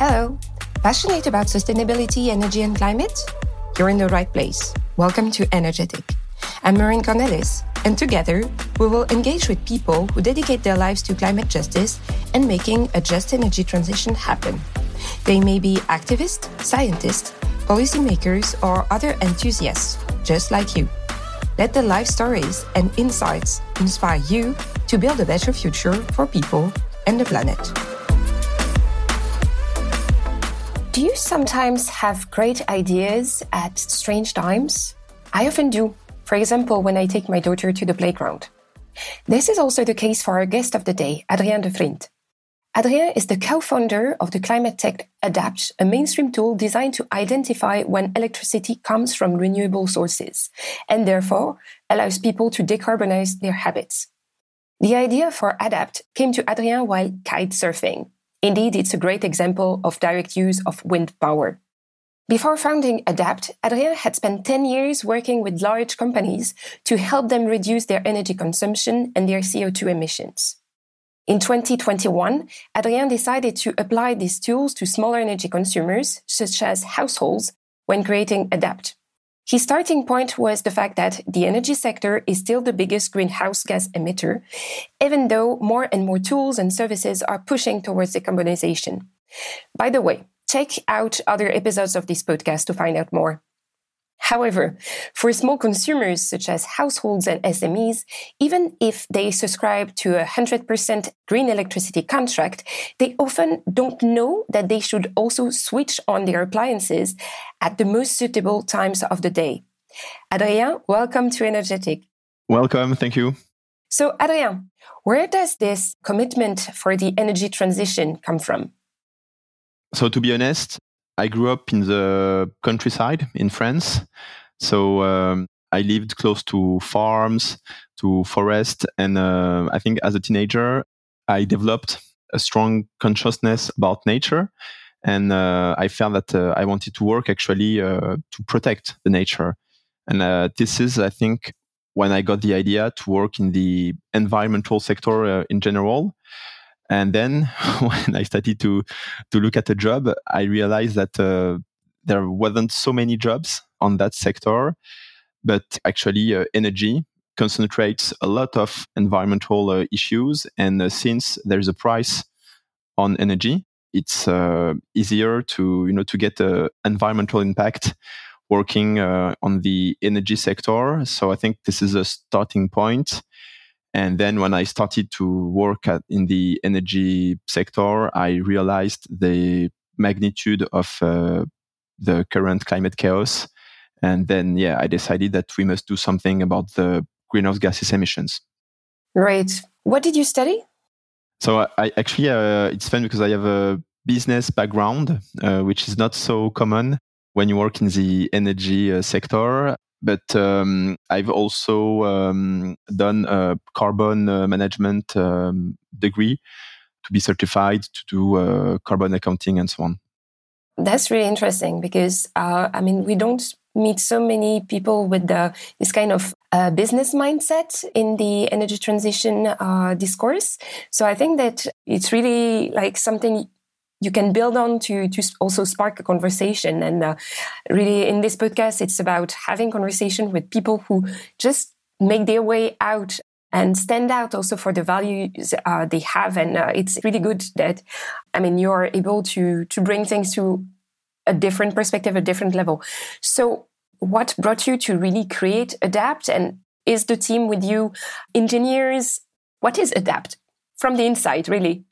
Hello. Passionate about sustainability, energy, and climate? You're in the right place. Welcome to Energetic. I'm Maureen Cornelis, and together we will engage with people who dedicate their lives to climate justice and making a just energy transition happen. They may be activists, scientists, policymakers, or other enthusiasts, just like you. Let the life stories and insights inspire you to build a better future for people and the planet. Do you sometimes have great ideas at strange times? I often do. For example, when I take my daughter to the playground. This is also the case for our guest of the day, Adrien de Vriendt. Adrien is the co-founder of the climate tech Adapt, a mainstream tool designed to identify when electricity comes from renewable sources, and therefore allows people to decarbonize their habits. The idea for Adapt came to Adrien while kite surfing. Indeed, it's a great example of direct use of wind power. Before founding Adapt, Adrien had spent 10 years working with large companies to help them reduce their energy consumption and their CO2 emissions. In 2021, Adrien decided to apply these tools to smaller energy consumers, such as households, when creating Adapt. His starting point was the fact that the energy sector is still the biggest greenhouse gas emitter, even though more and more tools and services are pushing towards decarbonization. By the way, check out other episodes of this podcast to find out more. However, for small consumers such as households and SMEs, even if they subscribe to a 100% green electricity contract, they often don't know that they should also switch on their appliances at the most suitable times of the day. Adrien, welcome to Energetic. Welcome, thank you. So, Adrien, where does this commitment for the energy transition come from? So, to be honest, I grew up in the countryside in France. So um, I lived close to farms, to forest. And uh, I think as a teenager, I developed a strong consciousness about nature. And uh, I felt that uh, I wanted to work actually uh, to protect the nature. And uh, this is, I think, when I got the idea to work in the environmental sector uh, in general. And then when I started to to look at a job, I realized that uh, there wasn't so many jobs on that sector, but actually uh, energy concentrates a lot of environmental uh, issues. And uh, since there's a price on energy, it's uh, easier to you know to get an environmental impact working uh, on the energy sector. So I think this is a starting point. And then when I started to work at, in the energy sector, I realized the magnitude of uh, the current climate chaos. And then, yeah, I decided that we must do something about the greenhouse gases emissions. Right. What did you study? So I actually, uh, it's fun because I have a business background, uh, which is not so common when you work in the energy uh, sector but um, I've also um, done a carbon uh, management um, degree to be certified to do uh, carbon accounting and so on. That's really interesting because uh, I mean we don't meet so many people with the, this kind of uh, business mindset in the energy transition uh, discourse. So I think that it's really like something you can build on to to also spark a conversation. And uh, really, in this podcast, it's about having conversation with people who just make their way out and stand out also for the values uh, they have. And uh, it's really good that I mean you're able to to bring things to a different perspective, a different level. So, what brought you to really create Adapt? And is the team with you engineers? What is Adapt from the inside, really?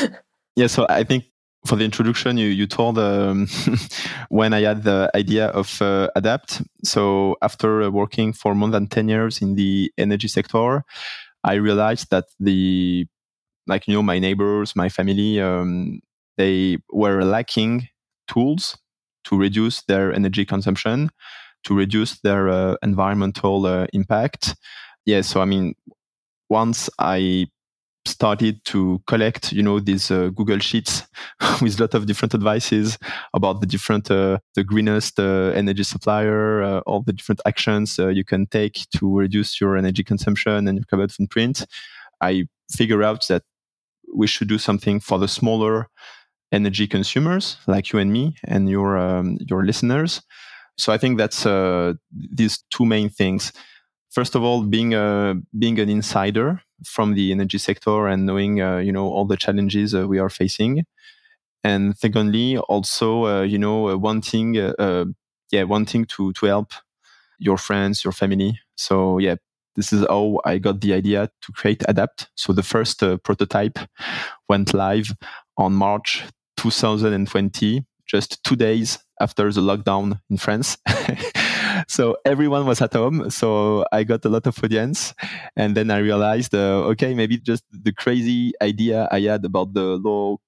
yeah, so I think for the introduction, you, you told um, when I had the idea of uh, Adapt. So after uh, working for more than 10 years in the energy sector, I realized that the, like, you know, my neighbors, my family, um, they were lacking tools to reduce their energy consumption, to reduce their uh, environmental uh, impact. Yeah, so I mean, once I started to collect, you know, these uh, Google Sheets with a lot of different advices about the different, uh, the greenest uh, energy supplier, uh, all the different actions uh, you can take to reduce your energy consumption and your carbon footprint. I figure out that we should do something for the smaller energy consumers like you and me and your um, your listeners. So I think that's uh, these two main things. First of all, being a being an insider from the energy sector and knowing uh, you know all the challenges uh, we are facing, and secondly, also uh, you know wanting yeah wanting to to help your friends, your family. So yeah, this is how I got the idea to create Adapt. So the first uh, prototype went live on March 2020, just two days after the lockdown in France. so everyone was at home. So I got a lot of audience. And then I realized, uh, okay, maybe just the crazy idea I had about the low,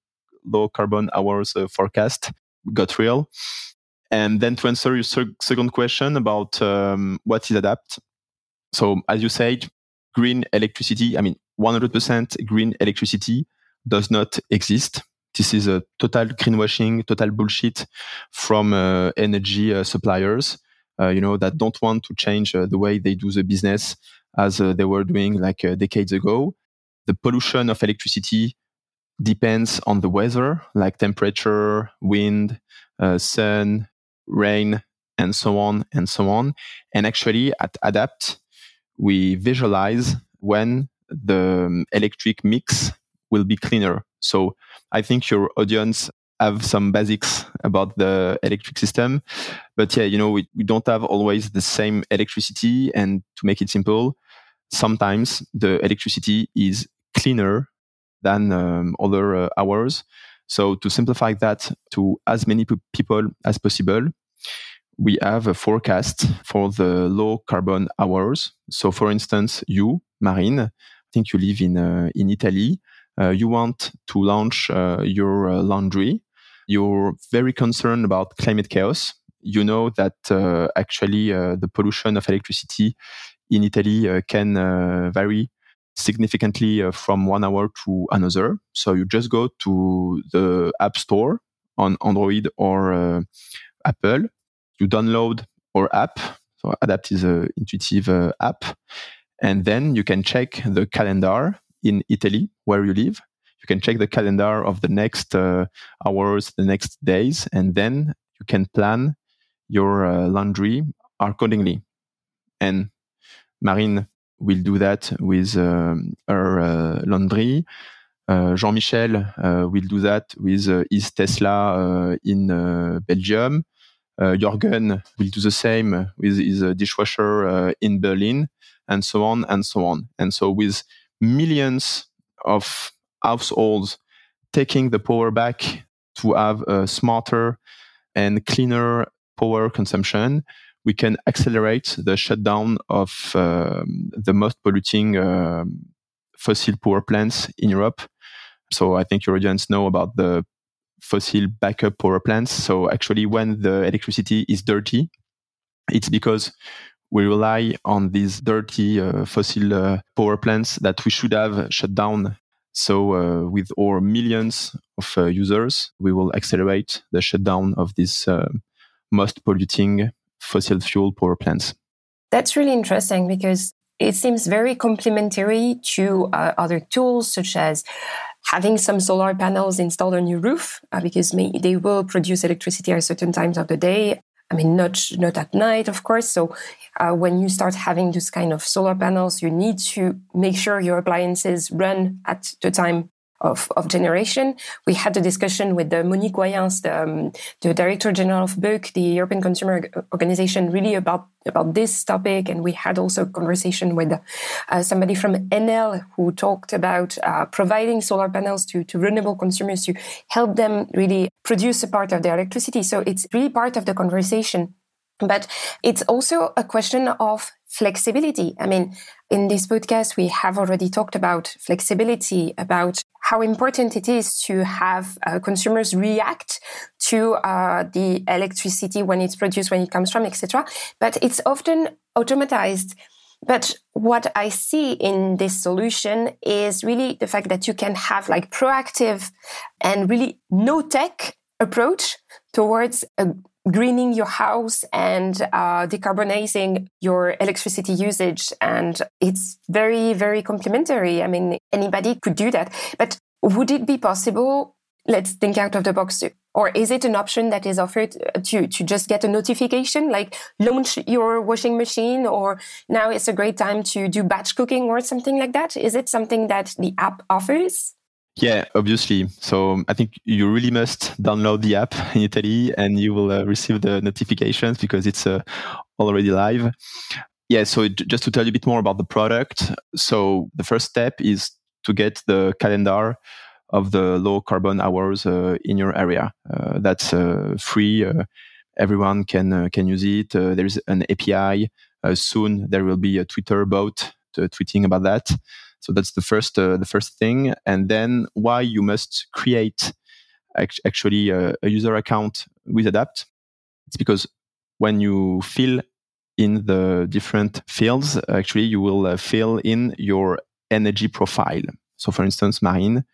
low carbon hours uh, forecast got real. And then to answer your second question about um, what is Adapt. So as you said, green electricity, I mean, 100% green electricity does not exist. This is a total greenwashing, total bullshit from uh, energy uh, suppliers, you know, that don't want to change uh, the way they do the business as uh, they were doing like uh, decades ago. The pollution of electricity depends on the weather, like temperature, wind, sun, rain, and so on and so on. And actually, at Adapt, we visualize when the um, electric mix will be cleaner. So I think your audience have some basics about the electric system. But yeah, you know, we, we don't have always the same electricity. And to make it simple, sometimes the electricity is cleaner than um, other uh, hours. So to simplify that to as many p- people as possible, we have a forecast for the low carbon hours. So, for instance, you, Marine, I think you live in uh, in Italy. Uh, you want to launch uh, your uh, laundry. You're very concerned about climate chaos. You know that uh, actually uh, the pollution of electricity in Italy can vary significantly from one hour to another. So you just go to the App Store on Android or Apple you download our app. So Adapt is an intuitive uh, app. And then you can check the calendar in Italy where you live. You can check the calendar of the next uh, hours, the next days, and then you can plan your uh, laundry accordingly. And Marine will do that with um, her uh, laundry. Uh, Jean-Michel uh, will do that with his Tesla in Belgium. Uh, Jorgen will do the same with his uh, dishwasher uh, in Berlin, and so on and so on. And so, with millions of households taking the power back to have a smarter and cleaner power consumption, we can accelerate the shutdown of um, the most polluting um, fossil power plants in Europe. So I think your audience know about the fossil backup power plants. So actually, when the electricity is dirty, it's because we rely on these dirty uh, fossil uh, power plants that we should have shut down. So, uh, with our millions of uh, users, we will accelerate the shutdown of these uh, most polluting fossil fuel power plants. That's really interesting because it seems very complementary to uh, other tools such as having some solar panels installed on your roof uh, because may, they will produce electricity at certain times of the day. I mean, not not at night, of course. So, uh, when you start having this kind of solar panels, you need to make sure your appliances run at the time of, of generation. We had a discussion with the Monique Goyens, the, um, the Director General of BEUC, the European Consumer Organization, really about, about this topic. And we had also a conversation with uh, somebody from Enel who talked about uh, providing solar panels to, to renewable consumers to help them really produce a part of their electricity. So it's really part of the conversation. But it's also a question of flexibility. I mean, in this podcast, we have already talked about flexibility, about how important it is to have uh, consumers react to uh, the electricity when it's produced, when it comes from, etc. But it's often automatized. But what I see in this solution is really the fact that you can have like proactive and really no tech approach towards a greening your house and uh, decarbonizing your electricity usage. And it's very, very complementary. I mean, anybody could do that. But would it be possible let's think out of the box or is it an option that is offered uh, to to just get a notification like launch your washing machine or now it's a great time to do batch cooking or something like that is it something that the app offers yeah, obviously. So I think you really must download the app in Italy and you will uh, receive the notifications because it's uh, already live. Yeah, so just to tell you a bit more about the product. So the first step is to get the calendar of the low carbon hours uh, in your area. Uh, that's uh, free. Uh, everyone can can use it. there is an API. soon there will be a Twitter bot tweeting about that. So that's the first uh, the first thing, and then why you must create actually a, a user account with Adapt. It's because when you fill in the different fields, actually you will uh, fill in your energy profile. So, for instance, Marine,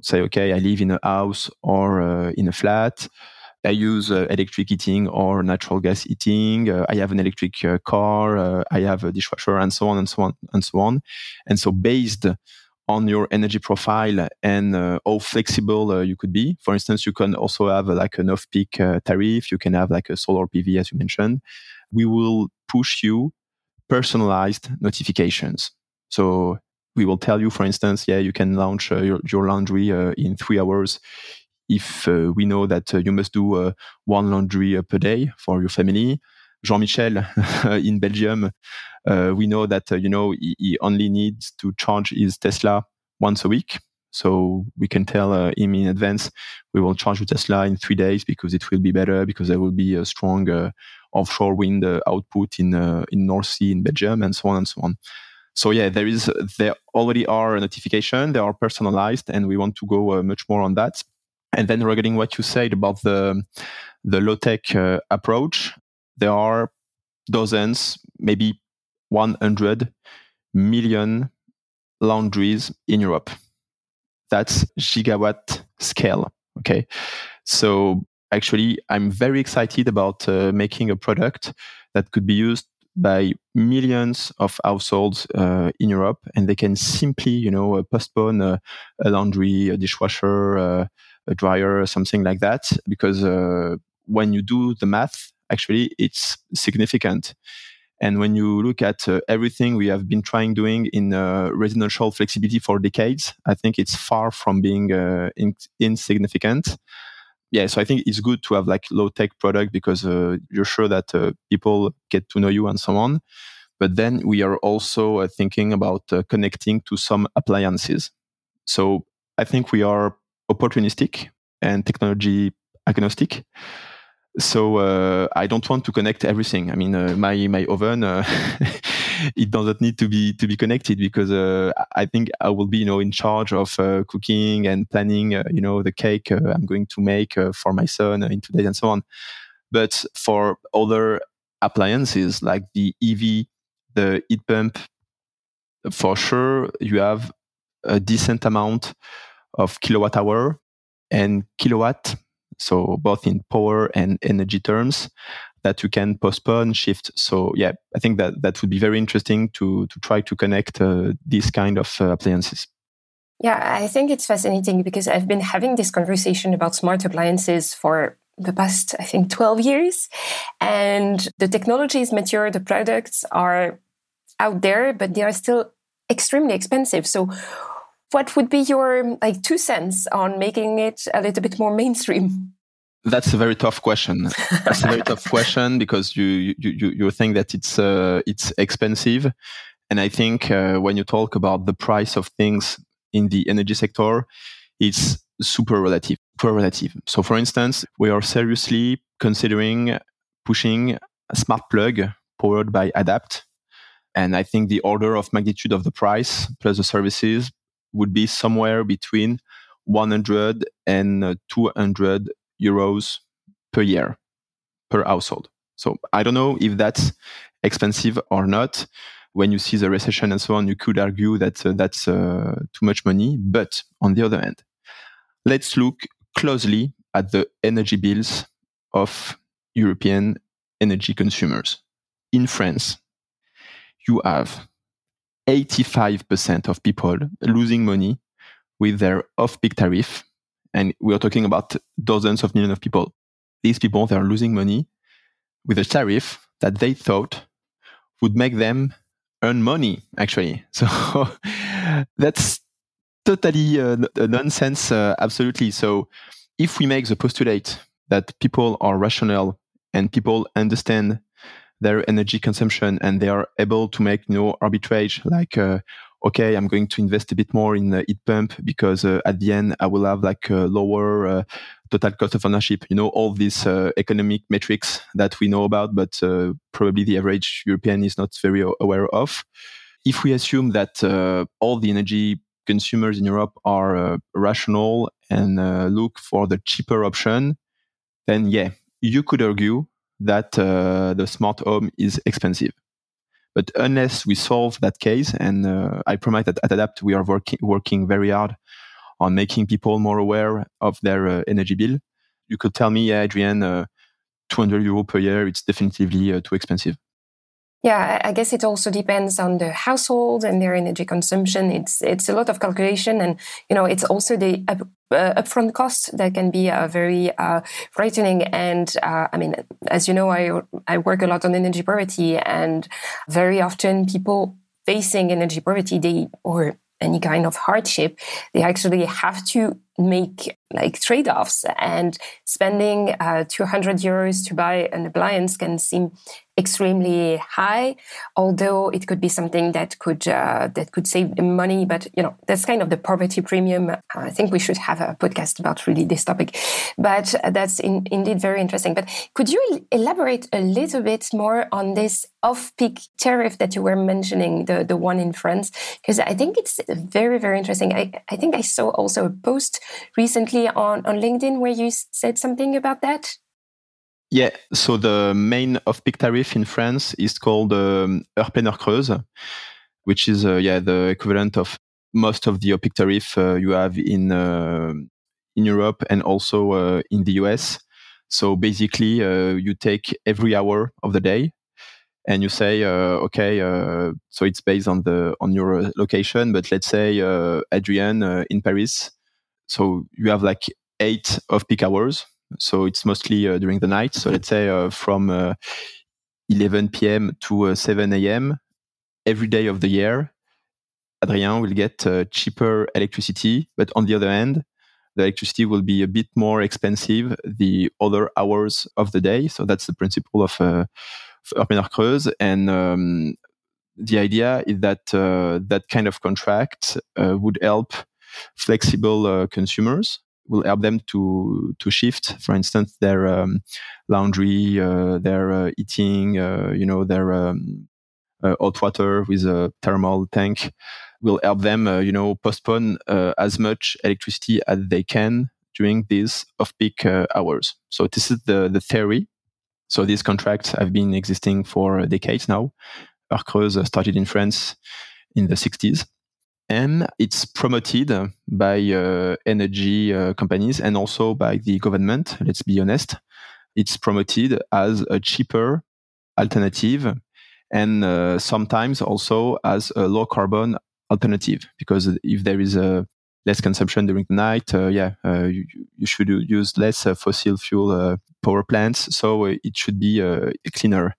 say, okay, I live in a house or uh, in a flat. I use uh, electric heating or natural gas heating. Uh, I have an electric uh, car. Uh, I have a dishwasher, and so on and so on and so on. And so, based on your energy profile and uh, how flexible uh, you could be, for instance, you can also have like an off-peak tariff. You can have like a solar PV, as you mentioned. We will push you personalized notifications. So we will tell you, for instance, yeah, you can launch your, your laundry in three hours if uh, we know that uh, you must do uh, one laundry per day for your family. Jean-Michel in Belgium, we know that you know he, he, only needs to charge his Tesla once a week. So we can tell him in advance, we will charge your Tesla in three days because it will be better because there will be a strong offshore wind output in in North Sea in Belgium and so on and so on. So yeah, there is there already are notification. They are personalized, and we want to go uh, much more on that. And then regarding what you said about the the low tech uh, approach, there are dozens, maybe 100 million laundries in Europe. That's gigawatt scale. Okay, so actually, I'm very excited about uh, making a product that could be used by millions of households uh, in Europe, and they can simply, you know, uh, postpone a laundry, a dishwasher, uh, a dryer or something like that because uh, when you do the math actually it's significant. And when you look at uh, everything we have been trying doing in uh, residential flexibility for decades i think it's far from being uh, in- insignificant. Yeah so i think it's good to have like low tech product because uh, you're sure that uh, people get to know you and so on. But then we are also thinking about connecting to some appliances. So i think we are opportunistic and technology agnostic. So uh, I don't want to connect everything. I mean, uh, my my oven uh, it doesn't need to be to be connected because uh, I think I will be you know in charge of uh, cooking and planning uh, you know the cake I'm going to make for my son in two days and so on. But for other appliances like the EV, the heat pump, for sure you have a decent amount of kilowatt hour and kilowatt, so both in power and energy terms, that you can postpone, shift. So yeah, I think that that would be very interesting to to try to connect uh, these kind of uh, appliances. Yeah, I think it's fascinating because I've been having this conversation about smart appliances for the past, I think, 12 years. And the technology is mature, the products are out there, but they are still extremely expensive. So, what would be your like two cents on making it a little bit more mainstream? That's a very tough question. That's a very tough question because you you you, you think that it's uh, it's expensive, and I think uh, when you talk about the price of things in the energy sector, it's super relative. Super relative. So, for instance, we are seriously considering pushing a smart plug powered by Adapt, and I think the order of magnitude of the price plus the services would be somewhere between 100 and uh, 200 euros per year per household. So I don't know if that's expensive or not. When you see the recession and so on, you could argue that uh, that's uh, too much money. But on the other hand, let's look closely at the energy bills of European energy consumers. In France, you have 85% of people losing money with their off-peak tariff and we are talking about dozens of millions of people. These people they are losing money with a tariff that they thought would make them earn money. Actually, so that's totally uh, nonsense. Uh, absolutely. So if we make the postulate that people are rational and people understand their energy consumption and they are able to make you know arbitrage like uh, okay i'm going to invest a bit more in the heat pump because uh, at the end i will have like a lower uh, total cost of ownership. You know all these uh, economic metrics that we know about but uh, probably the average european is not very aware of. If we assume that all the energy consumers in europe are rational and look for the cheaper option then yeah you could argue that uh, the smart home is expensive. But unless we solve that case, and uh, I promise that at Adapt we are working working very hard on making people more aware of their uh, energy bill. You could tell me, Adrien, uh, 200 euro per year, it's definitively uh, too expensive. Yeah, I guess it also depends on the household and their energy consumption. It's it's a lot of calculation, and you know it's also the up, uh, upfront cost that can be uh, very uh, frightening. And uh, I mean, as you know, I I work a lot on energy poverty, and very often people facing energy poverty, they or any kind of hardship, they actually have to make like trade-offs and spending uh, 200 euros to buy an appliance can seem extremely high although it could be something that could uh, that could save money but you know that's kind of the poverty premium. I think we should have a podcast about really this topic but that's in, indeed very interesting. But could you elaborate a little bit more on this off-peak tariff that you were mentioning the the one in france? Because i think it's very very interesting. I, I think i saw also a post recently on on linkedin where you said something about that yeah, so the main off-peak tariff in France is called um, heure creuse, which is uh, yeah the equivalent of most of the off-peak tariff uh, you have in uh, in Europe and also uh, in the US. So basically, uh, you take every hour of the day, and you say, uh, okay, so it's based on the on your location, but let's say Adrien in Paris, so you have like eight off-peak hours so it's mostly uh, during the night. So let's say uh, from uh, 11 p.m. to 7 a.m. every day of the year, Adrien will get cheaper electricity. But on the other hand, the electricity will be a bit more expensive the other hours of the day. So that's the principle of uh, Creuse. And um, the idea is that uh, that kind of contract uh, would help flexible uh, consumers will help them to to shift, for instance, their um, laundry, uh, their uh, eating, uh, you know, their um, uh, hot water with a thermal tank, will help them, uh, you know, postpone as much electricity as they can during these off-peak hours. So this is the the theory. So these contracts have been existing for decades now. Heure Creuse started in France in the 60s and it's promoted by uh, energy uh, companies and also by the government. Let's be honest. It's promoted as a cheaper alternative and uh, sometimes also as a low carbon alternative because if there is a less consumption during the night, uh, yeah, uh, you, you, should use less uh, fossil fuel power plants. So it should be cleaner.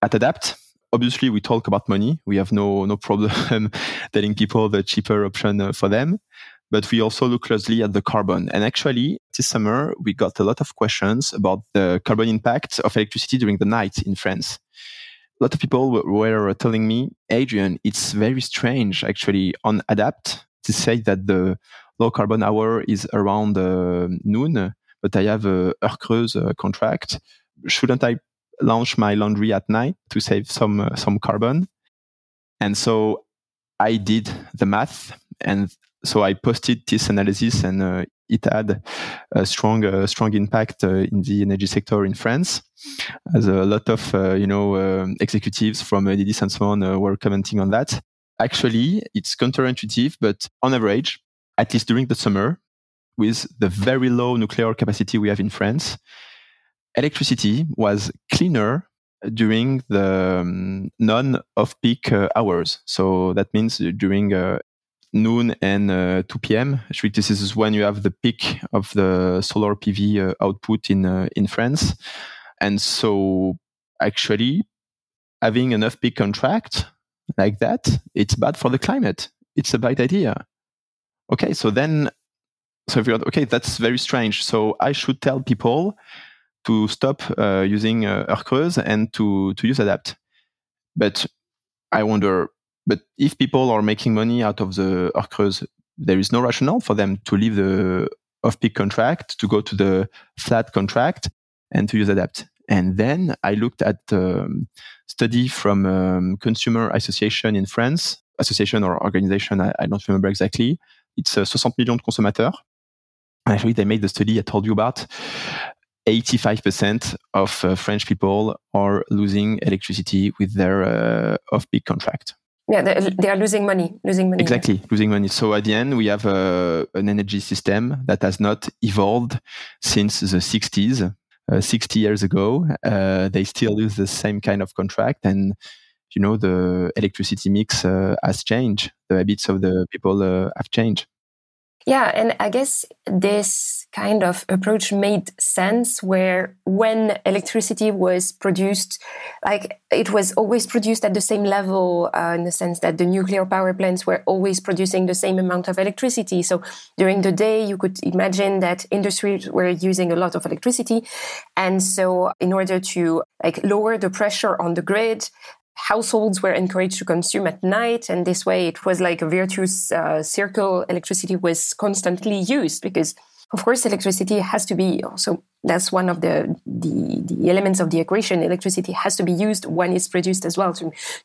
At Adapt, obviously we talk about money. We have no no problem telling people the cheaper option uh, for them. But we also look closely at the carbon. And actually, this summer, we got a lot of questions about the carbon impact of electricity during the night in France. A lot of people were telling me, Adrien, it's very strange actually on Adapt to say that the low carbon hour is around uh, noon, but I have a Heure Creuse uh, contract. Shouldn't I launch my laundry at night to save some uh, some carbon. And so I did the math, and so I posted this analysis, and uh, it had a strong uh, strong impact uh, in the energy sector in France. As a lot of uh, you know um, executives from Enedis and so on uh, were commenting on that. Actually, it's counterintuitive, but on average, at least during the summer, with the very low nuclear capacity we have in France, electricity was cleaner during the um, non off peak uh, hours. So that means during uh, noon and uh, 2 p.m. Actually, this is when you have the peak of the solar PV uh, output in uh, in France, and so actually having an off peak contract like that, it's bad for the climate. It's a bad idea. Okay, so then, so if you're okay, that's very strange. So I should tell people to stop uh, using uh, and to to use Adapt. But I wonder, but if people are making money out of the Heure, there is no rationale for them to leave the off-peak contract to go to the flat contract and to use Adapt. And then I looked at um, study from um, Consumer Association in France, association or organization, I, I don't remember exactly. It's uh, 60 millions de consommateurs. Actually, they made the study I told you about. 85% of uh, French people are losing electricity with their uh, off-peak contract. Yeah, they are losing money, losing money. Exactly, yeah. losing money. So at the end, we have uh, an energy system that has not evolved since the 60s. Uh, 60 years ago, uh, they still use the same kind of contract, and you know the electricity mix uh, has changed. The habits of the people have changed. Yeah, and I guess this kind of approach made sense where when electricity was produced, like it was always produced at the same level uh, in the sense that the nuclear power plants were always producing the same amount of electricity. So during the day, you could imagine that industries were using a lot of electricity. And so in order to like lower the pressure on the grid, households were encouraged to consume at night and this way it was like a virtuous uh, circle. Electricity was constantly used because of course electricity has to be also that's one of the, the, the elements of the equation. Electricity has to be used when it's produced as well.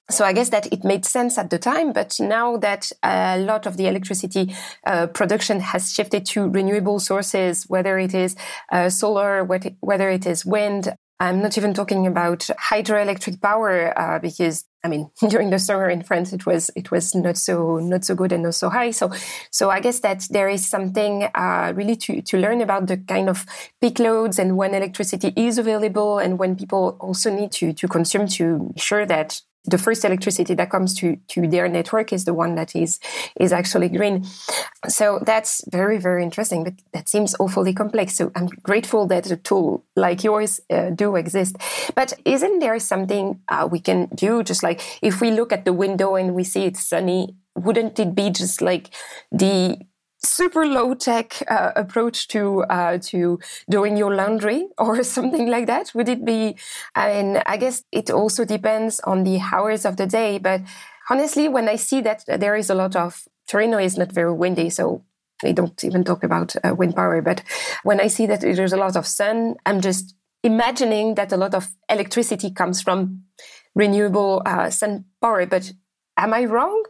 So i guess that it made sense at the time but now that a lot of the electricity uh, production has shifted to renewable sources whether it is uh, solar whether it is wind I'm not even talking about hydroelectric power uh, because I mean during the summer in France it was it was not so not so good and not so high. So so I guess that there is something uh, really to to learn about the kind of peak loads and when electricity is available and when people also need to to consume to ensure that the first electricity that comes to, to their network is the one that is is actually green. So that's very very interesting, but that seems awfully complex. So I'm grateful that a tool like yours uh, do exist. But isn't there something uh, we can do? Just like if we look at the window and we see it's sunny, wouldn't it be just like the super low tech uh, approach to uh, to doing your laundry or something like that? Would it be? I mean, I guess it also depends on the hours of the day. But honestly, when I see that there is a lot of Torino is not very windy, so they don't even talk about uh, wind power. But when I see that there's a lot of sun, I'm just imagining that a lot of electricity comes from renewable uh, sun power. But am I wrong?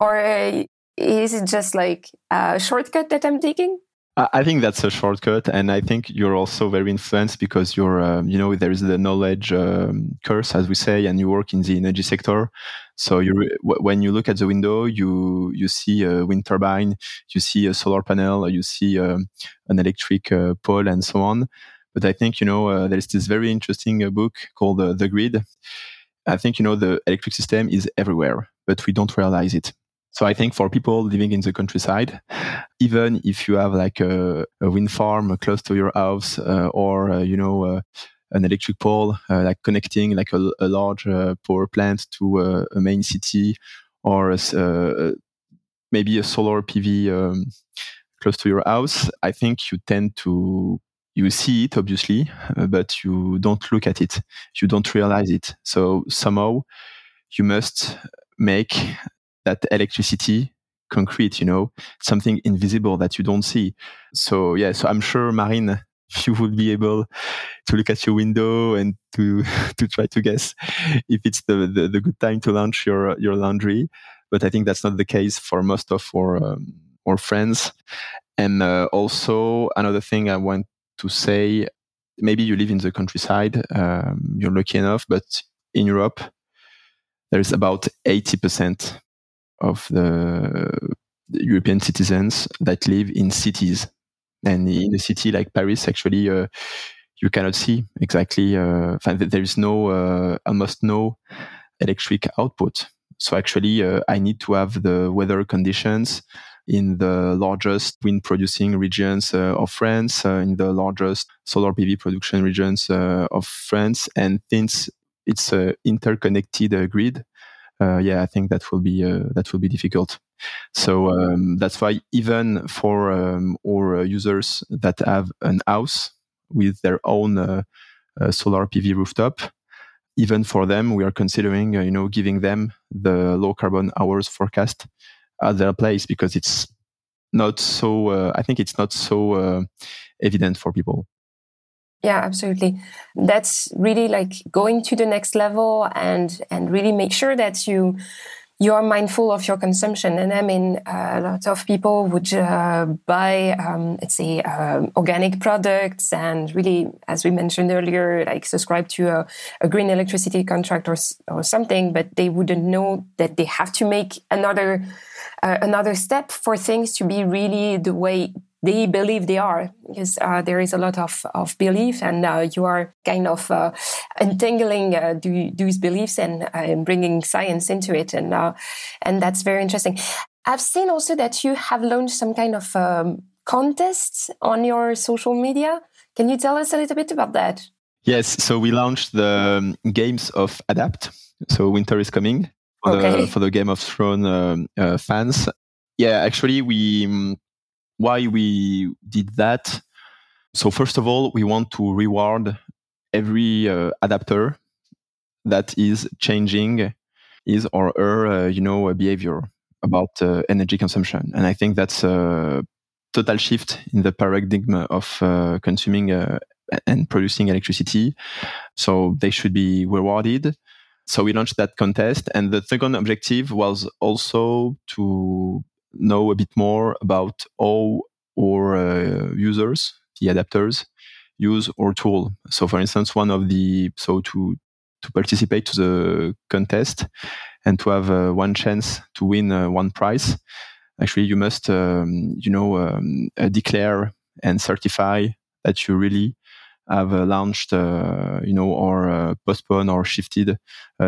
Or uh, is it just like a shortcut that I'm taking? I think that's a shortcut, and I think you're also very influenced because you're, um, you know, there is the knowledge um, curse, as we say, and you work in the energy sector. So you, when you look at the window, you you see a wind turbine, you see a solar panel, you see um, an electric uh, pole, and so on. But I think you know uh, there is this very interesting uh, book called uh, The Grid. I think you know the electric system is everywhere, but we don't realize it. So I think for people living in the countryside, even if you have like a, a wind farm close to your house uh, or, uh, you know, uh, an electric pole, uh, like connecting like a, a large uh, power plant to a, a main city or uh, maybe a solar PV um, close to your house, I think you tend to you see it obviously, but you don't look at it. You don't realize it. So somehow you must make that electricity concrete you know something invisible that you don't see. So yeah so i'm sure marine you would be able to look at your window and to to try to guess if it's the, the, the good time to launch your your laundry. But i think that's not the case for most of our um, our friends. And uh, also another thing i want to say maybe you live in the countryside um, you're lucky enough but in europe there's about 80% of the European citizens that live in cities. And in a city like Paris, actually, uh, you cannot see exactly. Uh, there is no uh, almost no electric output. So actually, uh, I need to have the weather conditions in the largest wind producing regions uh, of France, uh, in the largest solar PV production regions of France. And since it's an interconnected grid, uh, yeah, I think that will be that will be difficult. So um, that's why even for um, our users that have an house with their own solar PV rooftop, even for them, we are considering, uh, you know, giving them the low carbon hours forecast at their place because it's not so. Uh, I think it's not so uh, evident for people. Yeah, absolutely. That's really like going to the next level and and really make sure that you you are mindful of your consumption. And I mean, uh, a lot of people would uh, buy, um, let's say, uh, organic products and really, as we mentioned earlier, like subscribe to a, a green electricity contract or, or something, but they wouldn't know that they have to make another uh, another step for things to be really the way they believe they are because uh, there is a lot of, of belief and uh, you are kind of uh, entangling uh, those beliefs and uh, bringing science into it and uh, and that's very interesting. I've seen also that you have launched some kind of um, contests on your social media. Can you tell us a little bit about that? Yes so we launched the um, games of adapt. So winter is coming for, okay. the, for the game of thrones um, fans. Yeah actually we um, why we did that. So first of all, we want to reward every uh, adapter that is changing his or her, uh, you know, behavior about uh, energy consumption. And I think that's a total shift in the paradigm of uh, consuming uh, and producing electricity. So they should be rewarded. So we launched that contest. And the second objective was also to know a bit more about how our uh, users, the adapters, use our tool. So, for instance, one of the so to to participate to the contest and to have uh, one chance to win uh, one prize, actually you must um, you know um, uh, declare and certify that you really have uh, launched uh, you know or postponed or shifted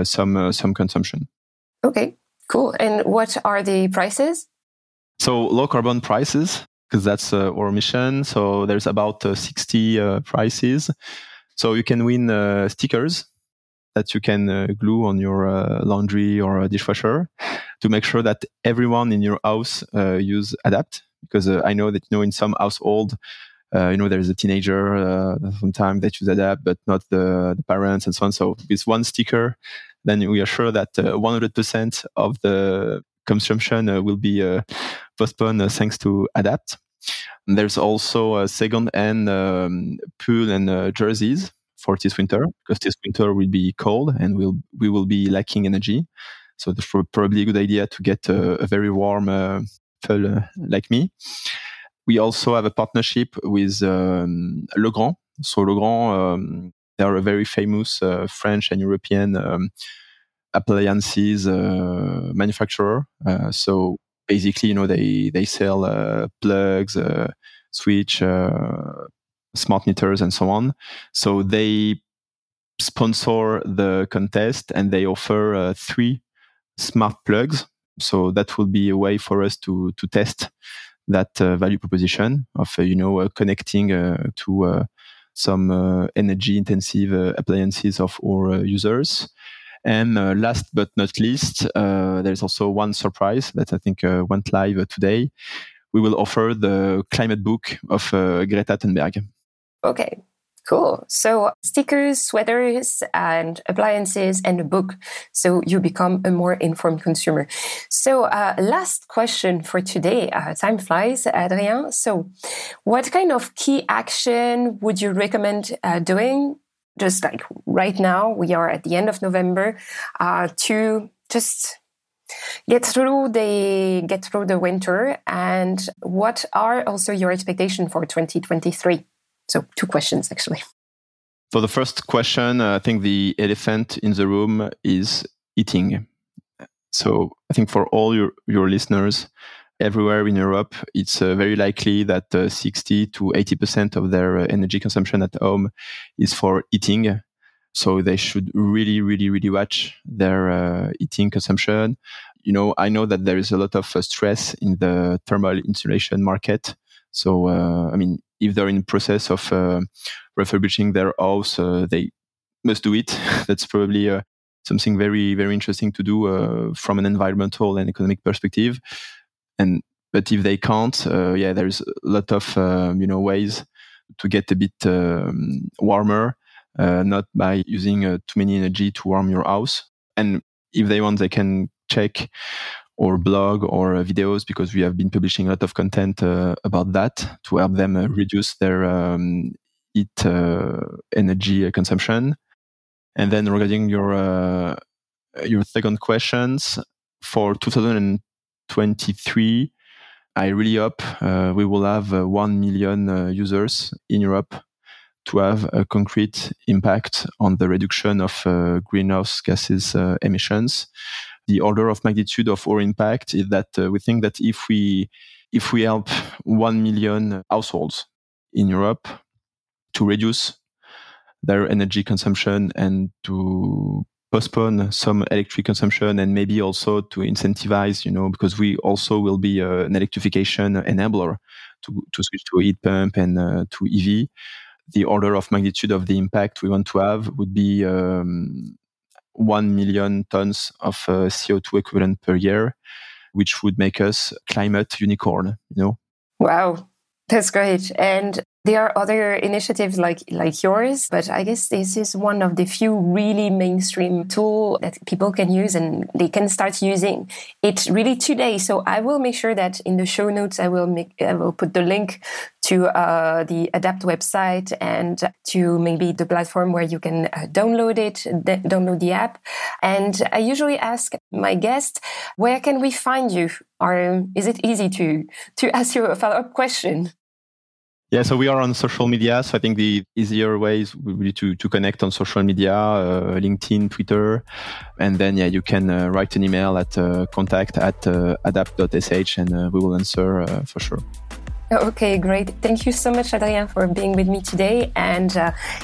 some some consumption. Okay, cool. And what are the prices? So low carbon prices, because that's uh, our mission. So there's about uh, 60 uh, prizes. So you can win uh, stickers that you can uh, glue on your uh, laundry or dishwasher to make sure that everyone in your house use Adapt. Because I know that you know in some household, you know there's a teenager sometimes that use Adapt, but not the, the parents and so on. So with one sticker, then we are sure that 100% of the consumption uh, will be uh, postponed uh, thanks to Adapt. And there's also a second-hand um, pool and jerseys for this winter because this winter will be cold and we'll, we will be lacking energy. So it's probably a good idea to get a, a very warm uh, uh, like me. We also have a partnership with um, Legrand. So Legrand, um, they are a very famous uh, French and European um, appliances uh, manufacturer. Uh, so basically, you know, they they sell uh, plugs, switch, smart meters, and so on. So they sponsor the contest and they offer three smart plugs. So that will be a way for us to to test that uh, value proposition of uh, you know uh, connecting to some energy intensive appliances of our users and uh, last but not least, uh, there's also one surprise that I think uh, went live today. We will offer the climate book of Greta Thunberg. Okay, Cool. So stickers, sweaters, and appliances, and a book. So you become a more informed consumer. So uh, last question for today. Uh, time flies, Adrien. So, what kind of key action would you recommend uh, doing just like right now, we are at the end of November, uh, to just get through the get through the winter. And what are also your expectations for 2023? So two questions actually. For the first question, I think the elephant in the room is eating. So I think for all your, your listeners, everywhere in Europe, it's uh, very likely that uh, 60 to 80% of their uh, energy consumption at home is for eating. So they should really, really, really watch their uh, eating consumption. You know, I know that there is a lot of uh, stress in the thermal insulation market. So, uh, I mean, if they're in process of refurbishing their house, they must do it. That's probably something very, very interesting to do from an environmental and economic perspective. And but if they can't, yeah, there's a lot of um, you know ways to get a bit um, warmer uh, not by using uh, too many energy to warm your house. And if they want, they can check or blog or uh, videos because we have been publishing a lot of content about that to help them reduce their um, heat energy consumption. And then regarding your your second questions for 2023, I really hope uh, we will have uh, 1 million uh, users in Europe to have a concrete impact on the reduction of uh, greenhouse gases uh, emissions. The order of magnitude of our impact is that uh, we think that if we if we help 1 million households in Europe to reduce their energy consumption and to postpone some electric consumption and maybe also to incentivize, you know, because we also will be uh, an electrification enabler to, to switch to heat pump and uh, to EV the order of magnitude of the impact we want to have would be um, 1 million tons of uh, CO2 equivalent per year, which would make us climate unicorn, you know? Wow, that's great. And there are other initiatives like like yours, but I guess this is one of the few really mainstream tool that people can use and they can start using it really today. So I will make sure that in the show notes I will make I will put the link to uh, the Adapt website and to maybe the platform where you can uh, download it, download the app. And I usually ask my guest, where can we find you? Or is it easy to to ask you a follow up question? Yeah, so we are on social media. So I think the easier ways would be to, to connect on social media, uh, LinkedIn, Twitter. And then, yeah, you can uh, write an email at uh, contact at uh, adapt.sh and uh, we will answer uh, for sure. Okay, great. Thank you so much, Adrien, for being with me today. And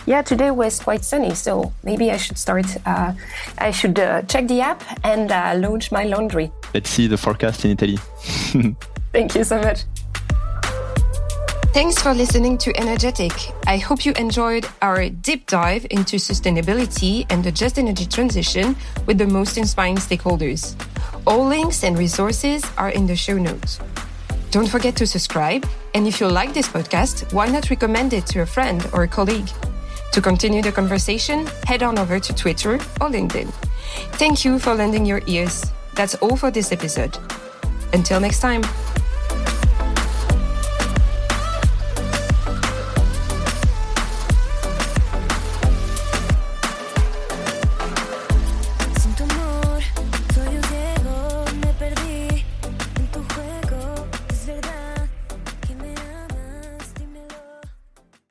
yeah, today was quite sunny, so maybe I should start. I should check the app and launch my laundry. Let's see the forecast in Italy. Thank you so much. Thanks for listening to Energetic. I hope you enjoyed our deep dive into sustainability and the just energy transition with the most inspiring stakeholders. All links and resources are in the show notes. Don't forget to subscribe, and if you like this podcast, why not recommend it to a friend or a colleague? To continue the conversation, head on over to Twitter or LinkedIn. Thank you for lending your ears. That's all for this episode. Until next time.